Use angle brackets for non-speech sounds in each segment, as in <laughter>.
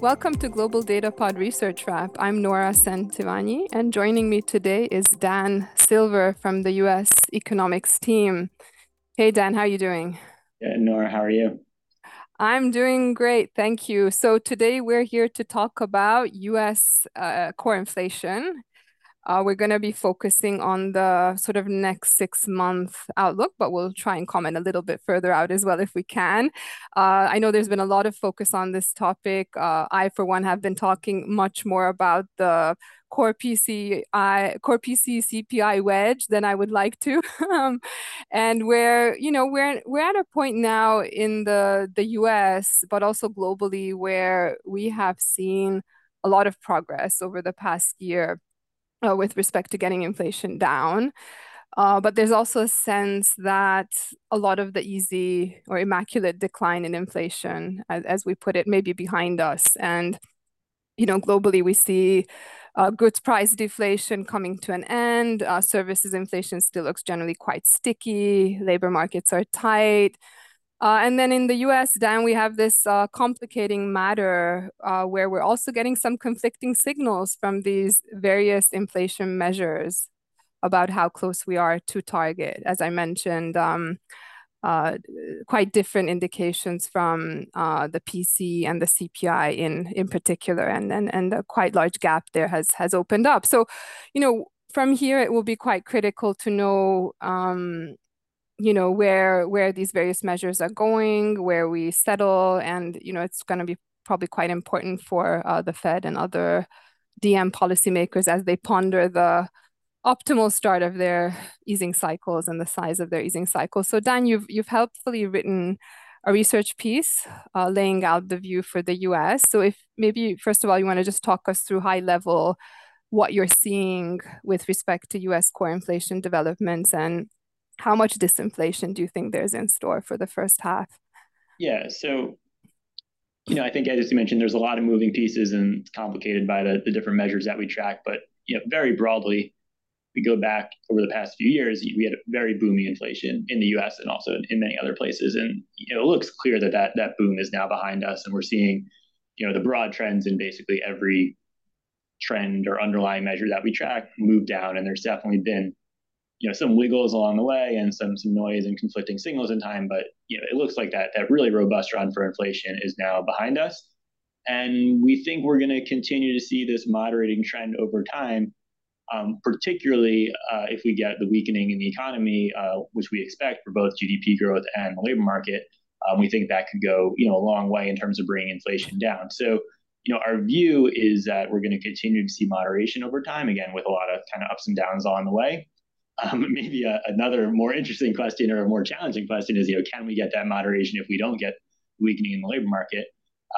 Welcome to Global Data Pod Research Wrap. I'm Nora Szentivanyi, and joining me today is Dan Silver from the US Economics team. Hey, Dan, how are you doing? Yeah, Nora, how are you? I'm doing great, thank you. So today we're here to talk about US uh, core inflation uh, we're going to be focusing on the sort of next six month outlook, but we'll try and comment a little bit further out as well if we can. Uh, I know there's been a lot of focus on this topic. Uh, I, for one, have been talking much more about the core PCI, core PC CPI wedge than I would like to. <laughs> um, and where, you know, we're, we're at a point now in the, the US, but also globally, where we have seen a lot of progress over the past year uh, with respect to getting inflation down. Uh, but there's also a sense that a lot of the easy or immaculate decline in inflation, as, as we put it, may be behind us. And, you know, globally, we see uh, goods price deflation coming to an end. Uh, services inflation still looks generally quite sticky. Labor markets are tight. Uh, and then in the US, Dan, we have this uh, complicating matter uh, where we're also getting some conflicting signals from these various inflation measures about how close we are to target. As I mentioned, um, uh, quite different indications from uh, the PC and the CPI in in particular, and and and a quite large gap there has has opened up. So, you know, from here it will be quite critical to know um, you know where where these various measures are going, where we settle, and you know it's going to be probably quite important for uh, the Fed and other DM policymakers as they ponder the optimal start of their easing cycles and the size of their easing cycles. So Dan, you've you've helpfully written a research piece uh, laying out the view for the U.S. So if maybe first of all you want to just talk us through high level what you're seeing with respect to U.S. core inflation developments and how much disinflation do you think there's in store for the first half? Yeah, so you know, I think as you mentioned, there's a lot of moving pieces and it's complicated by the, the different measures that we track. But you know, very broadly, we go back over the past few years, we had a very booming inflation in the U.S. and also in, in many other places, and you know, it looks clear that, that that boom is now behind us, and we're seeing, you know, the broad trends in basically every trend or underlying measure that we track move down, and there's definitely been you know some wiggles along the way and some some noise and conflicting signals in time but you know it looks like that that really robust run for inflation is now behind us. And we think we're going to continue to see this moderating trend over time um, particularly uh, if we get the weakening in the economy uh, which we expect for both gdp growth and the labor market um, we think that could go you know a long way in terms of bringing inflation down. So you know our view is that we're going to continue to see moderation over time again with a lot of kind of ups and downs along the way um, <laughs> maybe a, another more interesting question or a more challenging question is, you know, can we get that moderation if we don't get weakening in the labor market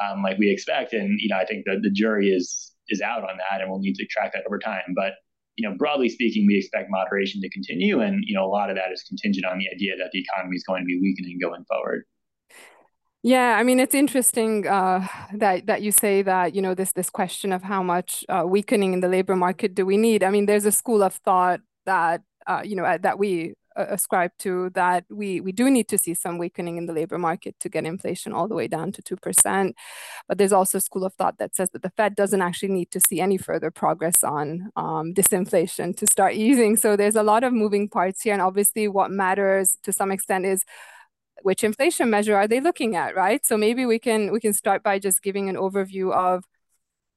um, like we expect? And you know, I think the the jury is is out on that, and we'll need to track that over time. But you know, broadly speaking, we expect moderation to continue, and you know, a lot of that is contingent on the idea that the economy is going to be weakening going forward. Yeah, I mean it's interesting uh, that that you say that you know this this question of how much uh, weakening in the labor market do we need. I mean, there's a school of thought that uh, you know, uh, that we uh, ascribe to that we we do need to see some weakening in the labor market to get inflation all the way down to 2%. But there's also a school of thought that says that the Fed doesn't actually need to see any further progress on um, disinflation to start easing. So there's a lot of moving parts here. And obviously what matters to some extent is which inflation measure are they looking at, right? So maybe we can we can start by just giving an overview of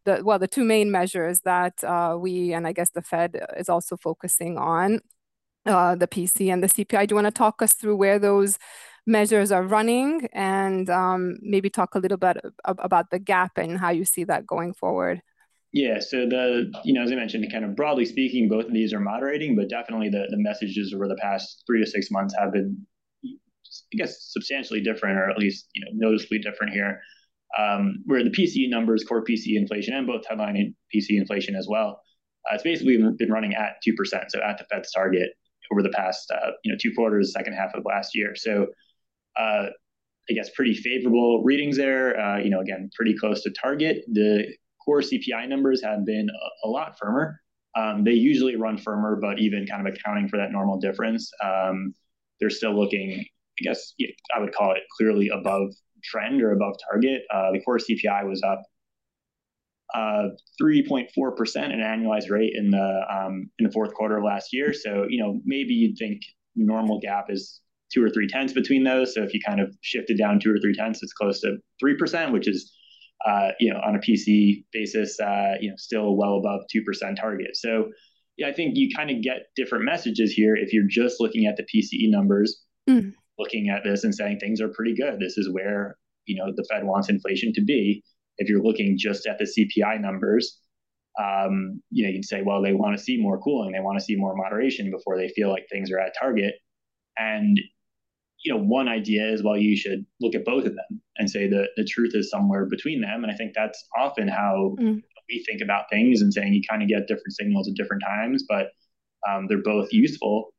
the well the two main measures that uh, we and I guess the Fed is also focusing on uh, the PC and the CPI. Do you want to talk us through where those measures are running and um, maybe talk a little bit about the gap and how you see that going forward? Yeah, so the you know as I mentioned, kind of broadly speaking, both of these are moderating, but definitely the the messages over the past three to six months have been, I guess, substantially different, or at least you know noticeably different here. Um, where the PCE numbers, core PCE inflation, and both headline PCE inflation as well, uh, it's basically been running at two percent, so at the Fed's target over the past uh, you know two quarters, second half of last year. So uh, I guess pretty favorable readings there. Uh, you know, again, pretty close to target. The core CPI numbers have been a, a lot firmer. Um, they usually run firmer, but even kind of accounting for that normal difference, um, they're still looking. I guess I would call it clearly above trend or above target. Uh, the core CPI was up uh, 3.4% an annualized rate in the um, in the fourth quarter of last year. So you know maybe you'd think normal gap is two or three tenths between those. So if you kind of shifted down two or three tenths, it's close to three percent, which is uh, you know on a PCE basis, uh, you know still well above two percent target. So yeah, I think you kind of get different messages here if you're just looking at the PCE numbers, mm. looking at this and saying things are pretty good. This is where you know the Fed wants inflation to be. If you're looking just at the CPI numbers, um, you know, you'd say, well, they want to see more cooling, they want to see more moderation before they feel like things are at target. And you know, one idea is, well, you should look at both of them and say that the truth is somewhere between them. And I think that's often how mm. we think about things and saying you kind of get different signals at different times, but um, they're both useful.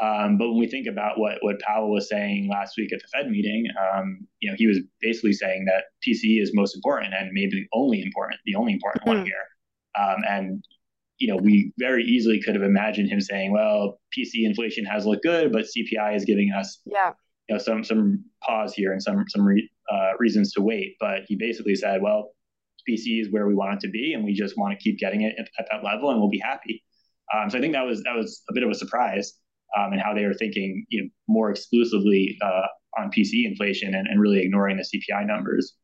Um, but when we think about what what Powell was saying last week at the Fed meeting, um, you know, he was basically saying that PCE is most important and maybe only important, the only important mm-hmm. one here. Um, and you know, we very easily could have imagined him saying, "Well, PC inflation has looked good, but CPI is giving us, yeah, you know, some some pause here and some some re, uh, reasons to wait." But he basically said, "Well, PC is where we want it to be, and we just want to keep getting it at, at that level, and we'll be happy." Um, so I think that was that was a bit of a surprise um, and how they were thinking you know, more exclusively uh, on PC inflation and, and really ignoring the CPI numbers.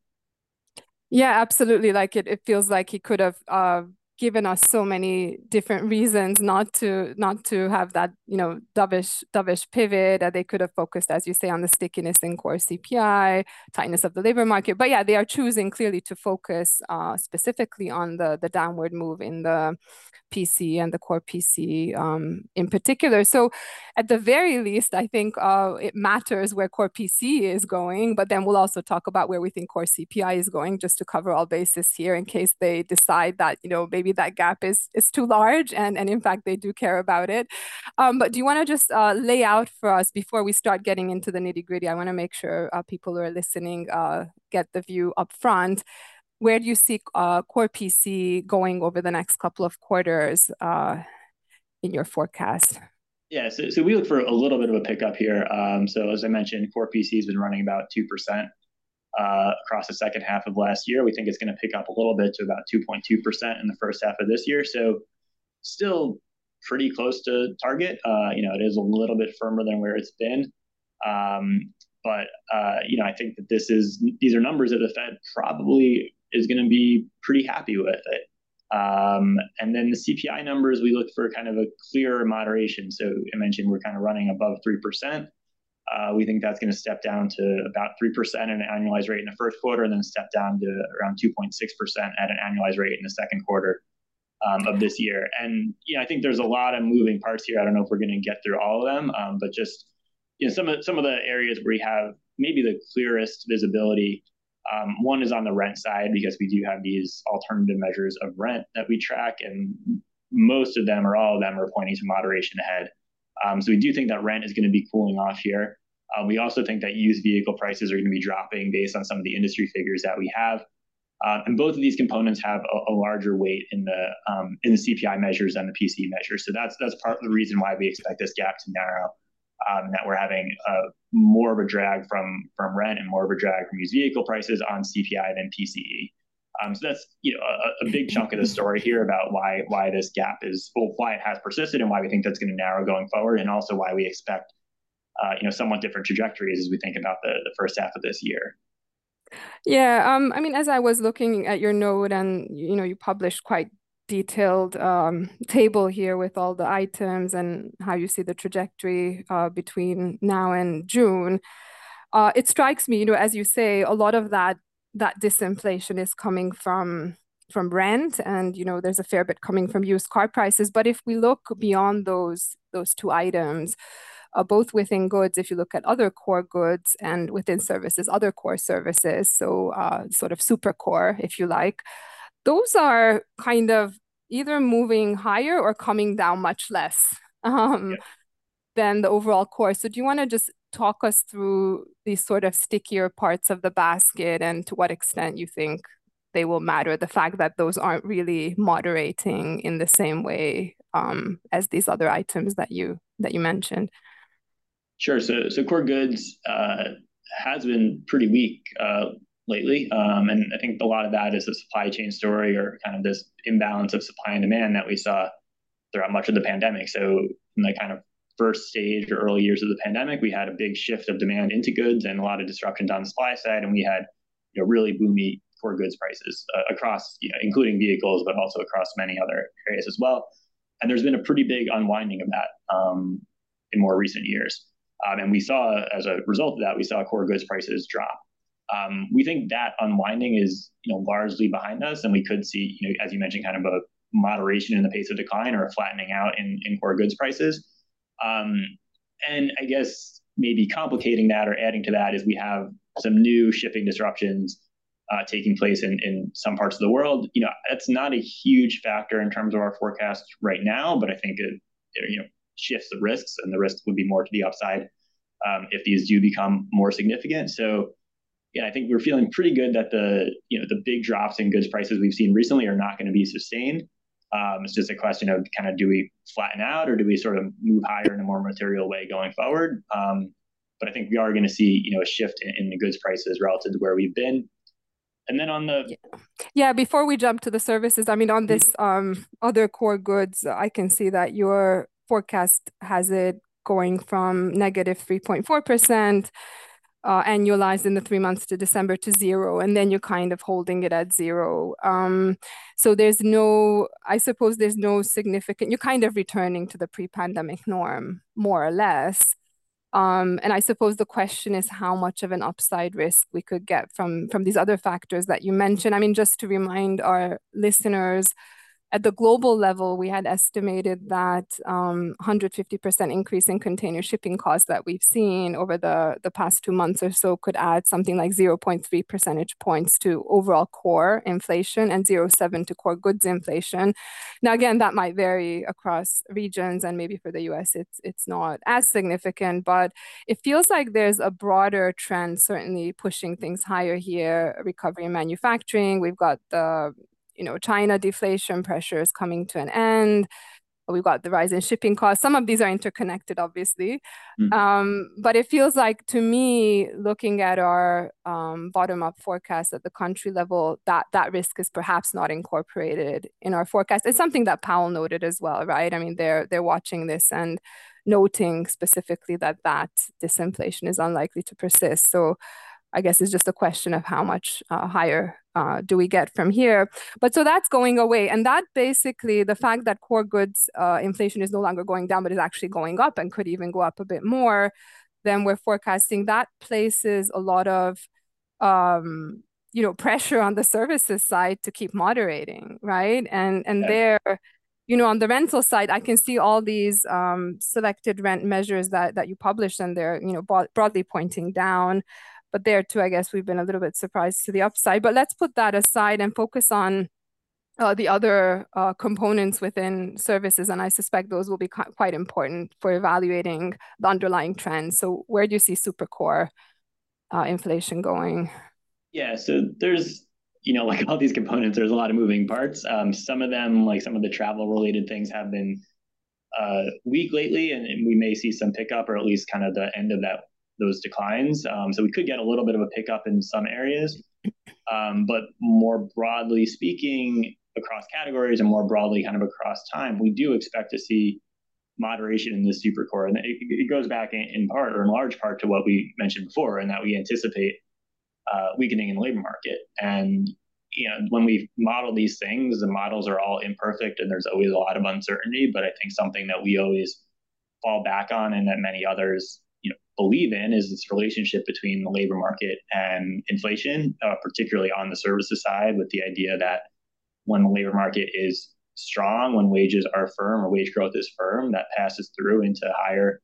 Yeah, absolutely. Like it, it feels like he could have uh, given us so many different reasons not to not to have that you know dovish dovish pivot that they could have focused as you say on the stickiness in core cpi tightness of the labor market but yeah they are choosing clearly to focus uh, specifically on the the downward move in the PC and the core PC um, in particular. So, at the very least, I think uh, it matters where core PC is going, but then we'll also talk about where we think core CPI is going, just to cover all bases here in case they decide that you know maybe that gap is is too large, and and in fact they do care about it. Um, but do you want to just uh, lay out for us before we start getting into the nitty gritty? I want to make sure uh, people who are listening uh, get the view up front where do you see uh, core PC going over the next couple of quarters uh, in your forecast? Yeah, so, so we look for a little bit of a pickup here. Um, so as I mentioned, core PC has been running about 2% uh, across the second half of last year. We think it's going to pick up a little bit to about 2.2% in the first half of this year. So still pretty close to target. Uh, you know, it is a little bit firmer than where it's been. Um, but uh, you know, I think that this is these are numbers that the Fed probably is going to be pretty happy with it. Um, and then the CPI numbers, we look for kind of a clearer moderation. So I mentioned we're kind of running above 3%. Uh, we think that's going to step down to about 3% at an annualized rate in the first quarter, and then step down to around 2.6% at an annualized rate in the second quarter um, of this year. And you know, I think there's a lot of moving parts here. I don't know if we're going to get through all of them, um, but just you know, some of some of the areas where we have maybe the clearest visibility um, one is on the rent side because we do have these alternative measures of rent that we track, and most of them or all of them are pointing to moderation ahead. Um, so we do think that rent is going to be cooling off here. Uh, we also think that used vehicle prices are going to be dropping based on some of the industry figures that we have. Uh, and both of these components have a, larger weight in the um, CPI measures than the PCE measures. So that's that's part of the reason why we expect this gap to narrow um, that we're having uh, more of a drag from rent and more of a drag from used vehicle prices on CPI than PCE. Um, so that's you know a, a, big chunk of the story here about why why this gap is well, why it has persisted and why we think that's going to narrow going forward, and also why we expect uh, you know somewhat different trajectories as we think about the the first half of this year. Yeah, um, I mean, as I was looking at your note, and you know, you published quite detailed um, table here with all the items and how you see the trajectory uh, between now and June. Uh, it strikes me, you know, as you say, a lot of that that disinflation is coming from from rent, and you know, there's a fair bit coming from used car prices. But if we look beyond those those two items, uh, both within goods, if you look at other core goods, and within services, other core services, so uh, sort of super core, if you like those are kind of either moving higher or coming down much less <laughs> um, yeah. than the overall core So do you want to just talk us through these sort of stickier parts of the basket and to what extent you think they will matter? The fact that those aren't really moderating in the same way um, as these other items that you that you mentioned. Sure. So so core goods uh, has been pretty weak. Uh, lately. Um, and I think a lot of that is the supply chain story or kind of this imbalance of supply and demand that we saw throughout much of the pandemic. So in the kind of first stage or early years of the pandemic, we had a big shift of demand into goods and a lot of disruptions on the supply side, and we had you know really boomy core goods prices uh, across, you know, including vehicles, but also across many other areas as well. And there's been a pretty big unwinding of that um, in more recent years. Um, and we saw, as a result of that, we saw core goods prices drop. Um, we think that unwinding is, you know, largely behind us, and we could see, you know, as you mentioned, kind of a moderation in the pace of decline or a flattening out in, in core goods prices. Um, and I guess maybe complicating that or adding to that is we have some new shipping disruptions uh, taking place in, in some parts of the world. You know, that's not a huge factor in terms of our forecast right now, but I think it, it you know shifts the risks, and the risks would be more to the upside um, if these do become more significant. So, yeah, I think we're feeling pretty good that the you know the big drops in goods prices we've seen recently are not going to be sustained. Um, it's just a question of kind of do we flatten out or do we sort of move higher in a more material way going forward? Um, but I think we are going to see you know a shift in, in the goods prices relative to where we've been. And then on the yeah, before we jump to the services, I mean on this um other core goods, I can see that your forecast has it going from negative 3.4% uh, annualized in the three months to December to zero, and then you're kind of holding it at zero. Um, so there's no, I suppose there's no significant, you're kind of returning to the pre-pandemic norm, more or less. Um, and I suppose the question is how much of an upside risk we could get from from these other factors that you mentioned. I mean, just to remind our listeners, at the global level, we had estimated that um, 150% increase in container shipping costs that we've seen over the, the past two months or so could add something like 0.3 percentage points to overall core inflation and 0.7 to core goods inflation. Now, again, that might vary across regions, and maybe for the US, it's, it's not as significant, but it feels like there's a broader trend certainly pushing things higher here, recovery in manufacturing. We've got the you know, China deflation pressures coming to an end. We've got the rise in shipping costs. Some of these are interconnected, obviously. Mm. Um, but it feels like to me, looking at our um, bottom-up forecast at the country level, that that risk is perhaps not incorporated in our forecast. It's something that Powell noted as well, right? I mean, they're they're watching this and noting specifically that that disinflation is unlikely to persist. So I guess it's just a question of how much uh, higher uh, do we get from here. But so that's going away. And that basically, the fact that core goods uh, inflation is no longer going down, but is actually going up and could even go up a bit more than we're forecasting, that places a lot of um, you know, pressure on the services side to keep moderating, right? And and yeah. there, you know, on the rental side, I can see all these um, selected rent measures that that you published, and they're you know broadly pointing down. But there too, I guess we've been a little bit surprised to the upside. But let's put that aside and focus on uh, the other uh, components within services, and I suspect those will be quite important for evaluating the underlying trends. So where do you see supercore uh, inflation going? Yeah, so there's, you know, like all these components, there's a lot of moving parts. Um, some of them, like some of the travel related things have been uh, weak lately, and, and we may see some pickup or at least kind of the end of that those declines. Um, so we could get a little bit of a pickup in some areas. Um, but more broadly speaking, across categories and more broadly kind of across time, we do expect to see moderation in the super core. And it, it goes back in, in, part or in large part to what we mentioned before, and that we anticipate uh, weakening in the labor market. And you know, when we model these things, the models are all imperfect and there's always a lot of uncertainty. But I think something that we always fall back on and that many others believe in is this relationship between the labor market and inflation, uh, particularly on the services side, with the idea that when the labor market is strong, when wages are firm or wage growth is firm, that passes through into higher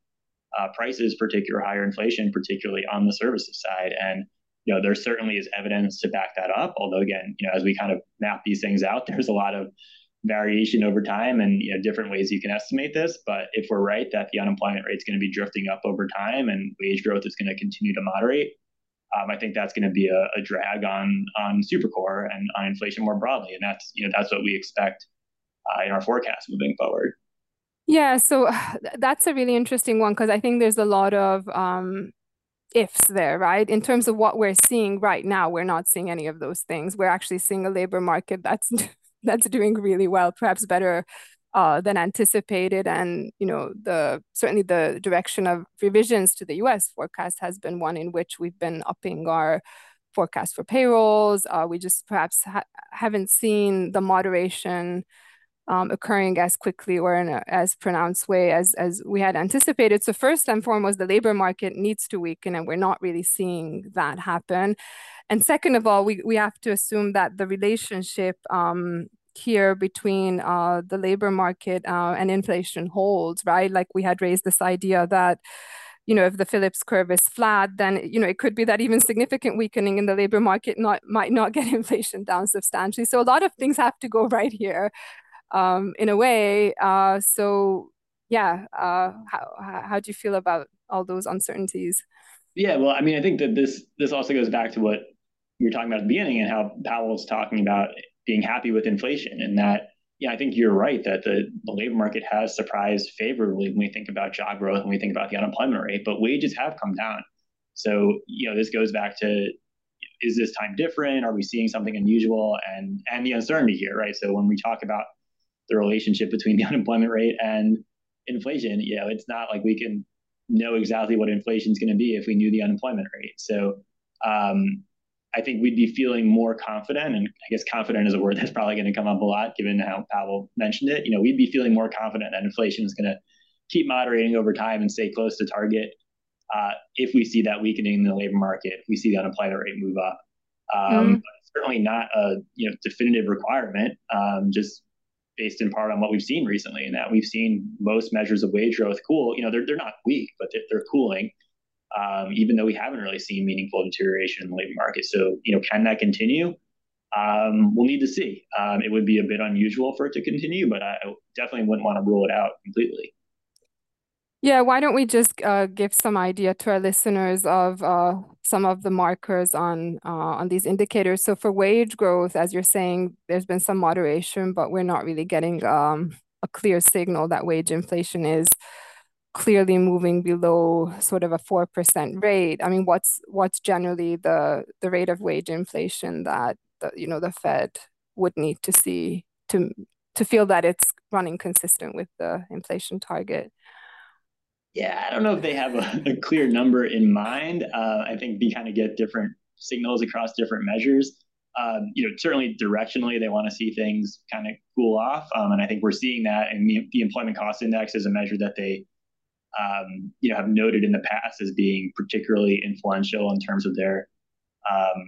uh, prices, particular higher inflation, particularly on the services side. And you know, there certainly is evidence to back that up. Although, again, you know, as we kind of map these things out, <laughs> there's a lot of variation over time and you know different ways you can estimate this but if we're right that the unemployment rate is going to be drifting up over time and wage growth is going to continue to moderate um, I think that's going to be a, a, drag on on supercore and on inflation more broadly and that's you know that's what we expect uh, in our forecast moving forward yeah so <sighs> that's a really interesting one because I think there's a lot of um, ifs there, right? In terms of what we're seeing right now, we're not seeing any of those things. We're actually seeing a labor market that's <laughs> that's doing really well, perhaps better uh, than anticipated. And you know, the certainly the direction of revisions to the U.S. forecast has been one in which we've been upping our forecast for payrolls. Uh, we just perhaps ha haven't seen the moderation um, occurring as quickly or in a as pronounced way as, as we had anticipated. So first and foremost, the labor market needs to weaken and we're not really seeing that happen. And second of all, we, we have to assume that the relationship um, here between uh, the labor market uh, and inflation holds, right? Like we had raised this idea that you know, if the Phillips curve is flat, then you know it could be that even significant weakening in the labor market not might not <laughs> get inflation down substantially. So a lot of things have to go right here um, in a way. Uh, so yeah, uh, how how do you feel about all those uncertainties? Yeah, well, I mean, I think that this this also goes back to what you were talking about at the beginning and how Powell's talking about being happy with inflation and that yeah, I think you're right that the, the labor market has surprised favorably when we think about job growth and we think about the unemployment rate, but wages have come down. So, you know, this goes back to is this time different? Are we seeing something unusual? And and the uncertainty here, right? So when we talk about the relationship between <laughs> the unemployment rate and inflation. You know, it's not like we can know exactly what inflation is going to be if we knew the unemployment rate. So um, I think we'd be feeling more confident, and I guess confident is a word <laughs> that's probably going to come up a lot given how Powell mentioned it. You know, we'd be feeling more confident that inflation is going to keep moderating over time and stay close to target uh, if we see that weakening in the labor market, if we see the unemployment rate move up. Um, mm-hmm. certainly not a you know definitive requirement. Um, just based in part on what we've seen recently, and that we've seen most measures of wage growth cool. You know, they're they're not weak, but they're, they're cooling. Um, even though we haven't really seen meaningful deterioration in the labor market. So, you know, can that continue? Um, we'll need to see. Um, it would be a bit unusual for it to continue, but I definitely wouldn't want to rule it out completely. Yeah, why don't we just uh, give some idea to our listeners of uh, some of the markers on uh, on these indicators. So for wage growth, as you're saying, there's been some moderation, but we're not really getting um, a clear signal that wage inflation is clearly moving below sort of a four percent rate. I mean, what's what's generally the the rate of wage inflation that the you know the Fed would need to see to to feel that it's running consistent with the inflation target? Yeah, I don't know if they have a, a clear number in mind. Uh, I think we kind of get different signals across different measures. Um, you know, certainly directionally, they want to see things kind of cool off, um, and I think we're seeing that. And the, the, employment cost index is a measure that they, um, you know, have noted in the past as being particularly influential in terms of their, um,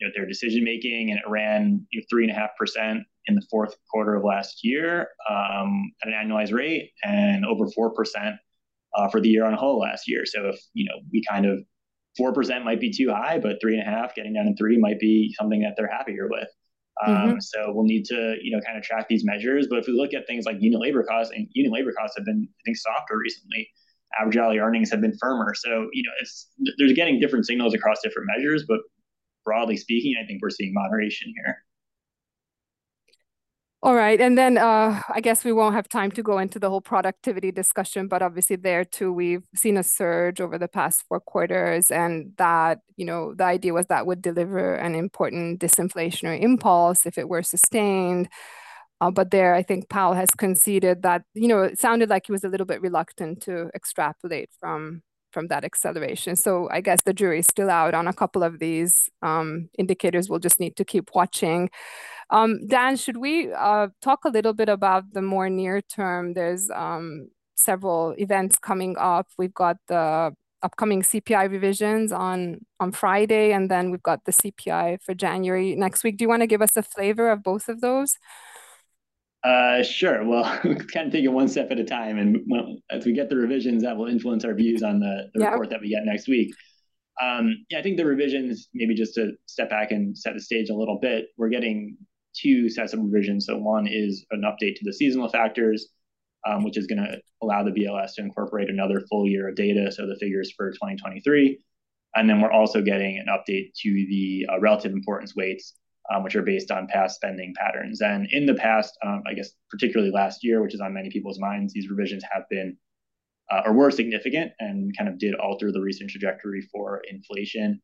you know, their decision making. And it ran three and a half percent in the fourth quarter of last year um, at an annualized rate, and over four percent uh, for the year on a whole last year. So if you know we kind of four percent might be too high, but three and a half, getting down to three might be something that they're happier with. Um, mm-hmm. So we'll need to you know kind of track these measures. But if we look at things like unit labor costs, and unit labor costs have been I think softer recently. Average hourly earnings have been firmer. So you know it's there's getting different signals across different measures, but broadly speaking, I think we're seeing moderation here. All right. And then uh, I guess we won't have time to go into the whole productivity discussion, but obviously there too, we've seen a surge over the past four quarters. And that, you know, the idea was that would deliver an important disinflationary impulse if it were sustained. Uh, but there, I think Powell has conceded that, you know, it sounded like he was a little bit reluctant to extrapolate from from that acceleration. So I guess the jury's still out on a couple of these um, indicators. We'll just need to keep watching. Um, Dan, should we uh, talk a little bit about the more near term? There's um, several events coming up. We've got the upcoming CPI revisions on on Friday, and then we've got the CPI for January next week. Do you want to give us a flavor of both of those? Uh, sure. Well, <laughs> kind of take it one step at a time, and when, as we get the revisions, that will influence our views on the, the report that we get next week. Um, yeah, I think the revisions, maybe just to step back and set the stage a little bit, we're getting two sets of revisions. So one is an update to the seasonal factors, um, which is going to allow the BLS to incorporate another full year of data, so the figures for 2023. And then we're also getting an update to the uh, relative importance weights, um, which are based on past spending patterns. And in the past, um, I guess particularly last year, which is on many people's minds, these revisions have been uh, or were significant and kind of did alter the recent trajectory for inflation.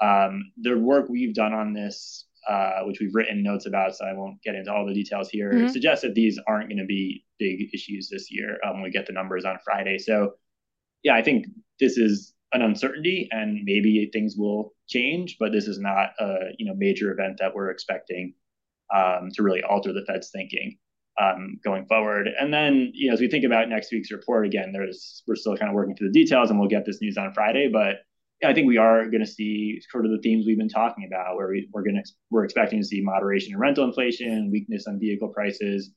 Um, the work we've done on this, uh, which we've written notes about, so I won't get into all the details here, mm-hmm. suggests that these aren't going to be big issues this year um, when we get the numbers on Friday. So, yeah, I think this is an uncertainty, and maybe things will change, but this is not a you know major event that we're expecting um, to really alter the Fed's thinking um, going forward. And then, you know, as we think about next week's report, again, there's we're still kind of working through the details, and we'll get this news on Friday. But yeah, I think we are going to see sort of the themes we've been talking about, where we, we're going to we're expecting to see moderation in rental inflation, weakness on vehicle prices,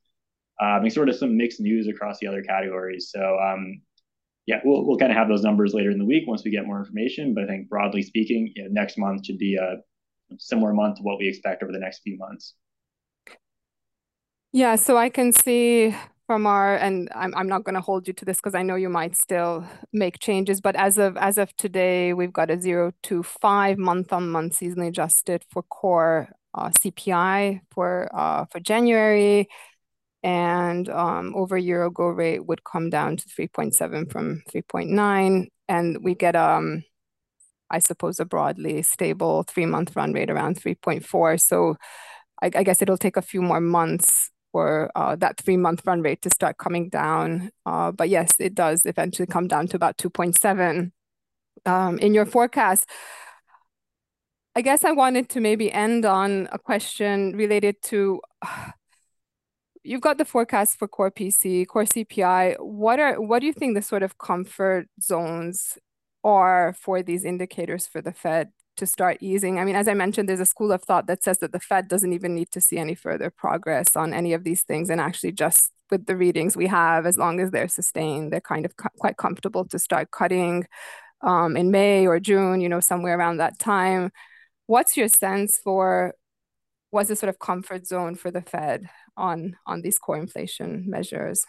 um, and sort of some mixed news across the other categories. So. Um, yeah, we'll, we'll kind of have those numbers later in the week once we get more information. But I think broadly speaking, you know, next month should be a similar month to what we expect over the next few months. Yeah, so I can see from our, and I'm, I'm not going to hold you to this because I know you might still make changes, but as of as of today, we've got a zero to five month on month seasonally adjusted for core uh, CPI for uh, for January, and um, over year ago rate would come down to 3.7 from 3.9, and we get um I suppose a broadly stable three month run rate around 3.4. So I, I guess it'll take a few more months for uh, that three-month run rate to start coming down. Uh, but yes, it does eventually come down to about 2.7 um, in your forecast. I guess I wanted to maybe end on a question related to you've got the forecast for core PC, core CPI. What are what do you think the sort of comfort zones are for these indicators for the Fed to start easing. I mean, as I mentioned, there's a school of thought that says that the Fed doesn't even need to see any further progress on any of these things. And actually, just with the readings we have, as long as they're sustained, they're kind of quite comfortable to start cutting um, in May or June, you know, somewhere around that time. What's your sense for what's the sort of comfort zone for the Fed on on these core inflation measures?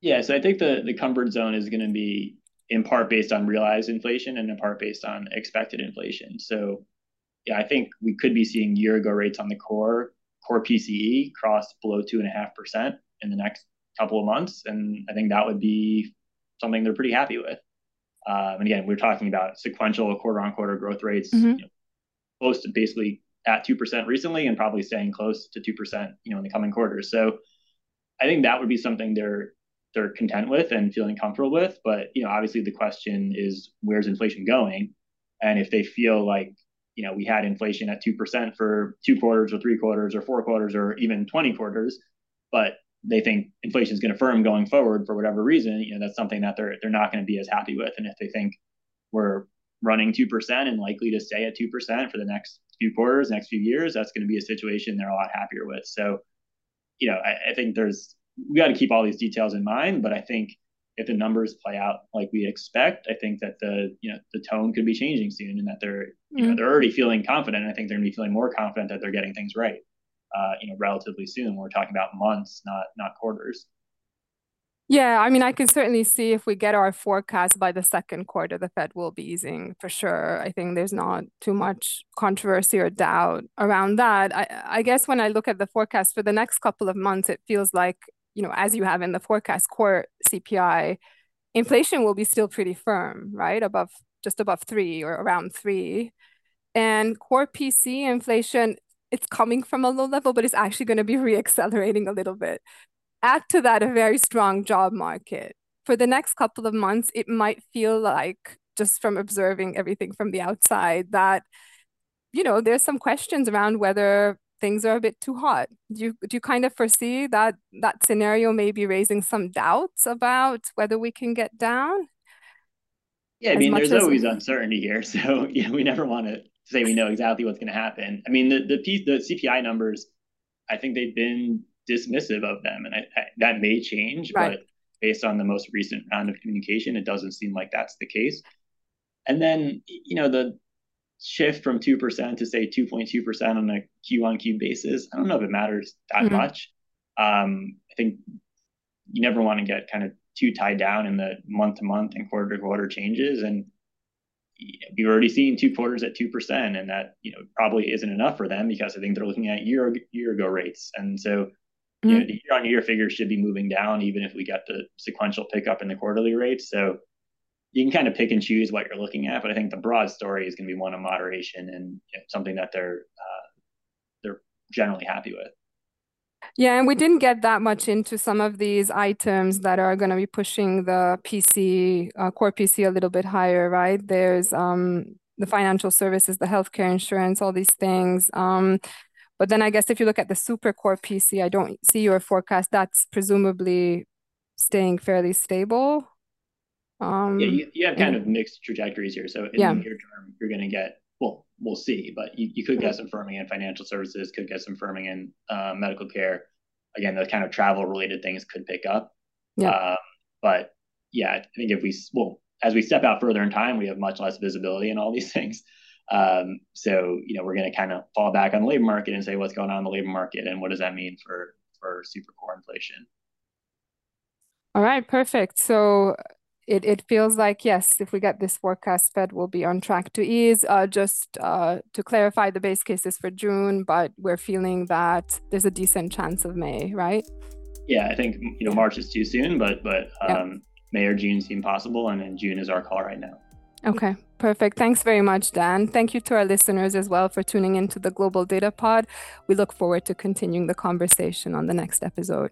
Yeah, so I think the the comfort zone is going to be in part based on realized inflation and in part based on expected inflation. So, yeah, I think we could be seeing year ago rates on the core core PCE cross below two and a half percent in the next couple of months, and I think that would be something they're pretty happy with. Um, and again, we're talking about sequential quarter on quarter growth rates, mm-hmm. you know, close to basically at two percent recently, and probably staying close to two percent, you know, in the coming quarters. So, I think that would be something they're they're content with and feeling comfortable with. But you know, obviously the question is where's inflation going? And if they feel like you know we had inflation at two percent for two quarters or three quarters or four quarters or even 20 quarters, but they think inflation is going to firm going forward for whatever reason, you know, that's something that they're they're not going to be as happy with. And if they think we're running two percent and likely to stay at two percent for the next few quarters, next few years, that's going to be a situation they're a lot happier with. So, you know, I, I think there's we got to keep all these details in mind. But I think if the numbers play out like we expect, I think that the you know the tone could be changing soon, and that they're you mm-hmm. know they're already feeling confident. I think they're going to be feeling more confident that they're getting things right. Uh, you know, relatively soon. We're talking about months, not not quarters. Yeah, I mean, I can certainly see if we get our forecast by the second quarter, the Fed will be easing for sure. I think there's not too much controversy or doubt around that. I, I guess when I look at the forecast for the next couple of months, it feels like you know, as you have in the forecast, core CPI, inflation will be still pretty firm, right? Above just above three or around three. And core PC inflation, it's coming from a low level, but it's actually going to be <laughs> reaccelerating a little bit. Add to that a very strong job market. For the next couple of months, it might feel like, just from observing everything from the outside, that, you know, there's some questions around whether things are a bit too hot. Do you do you kind of foresee that that scenario may be raising some doubts about whether we can get down? Yeah, I mean, there's always uncertainty here, <laughs> so yeah, we never want to say we know exactly what's going to happen. I mean, the the piece, the CPI numbers, I think they've been dismissive of them, and I, I, that may change, right. but based on the most recent round of communication, it doesn't seem like that's the case. And then, you know, the shift from 2% to say 2.2% on a Q on Q basis, I don't know if it matters that mm-hmm. much. Um, I think you never want to get kind of too tied down in the month to month and quarter to quarter changes. And we've already seen two quarters at 2%, and that, you know, probably isn't enough for them because I think they're looking at year, year ago rates. And so mm-hmm. you know, the year-on-year figures should be moving down, even if we get the sequential pickup in the quarterly rates. So you can kind of pick and choose what you're looking at, but I think the broad story is going to be one of moderation and you know, something that they're uh, they're generally happy with. Yeah, and we didn't get that much into some of these items that are going to be pushing the PC uh, core PC a little bit higher, right? There's um, the financial services, the healthcare insurance, all these things. Um, but then I guess if you look at the super core PC, I don't see your forecast. That's presumably staying fairly stable. Um, yeah, you, you have kind of mixed trajectories here. So in yeah. the near term, you're going to get well, we'll see, but you, you could get some firming in financial services, could get some firming in uh, medical care. Again, the kind of travel related things could pick up. Yeah. Uh, but yeah, I think if we well, as we step out further in time, we have much less visibility in all these <laughs> things. Um, so you know, we're going to kind of fall back on the labor market and say what's going on in the labor market and what does that mean for for super core inflation. All right, perfect. So it, it feels like yes, if we get this forecast, Fed will be on track to ease. Uh, just uh, to clarify, the base case is for June, but we're feeling that there's a decent chance of May, right? Yeah, I think you know March is too soon, but but um, May or June seem possible, and then June is our call right now. Okay, perfect. Thanks very much, Dan. Thank you to our listeners as well for tuning into the Global Data Pod. We look forward to continuing the conversation on the next episode.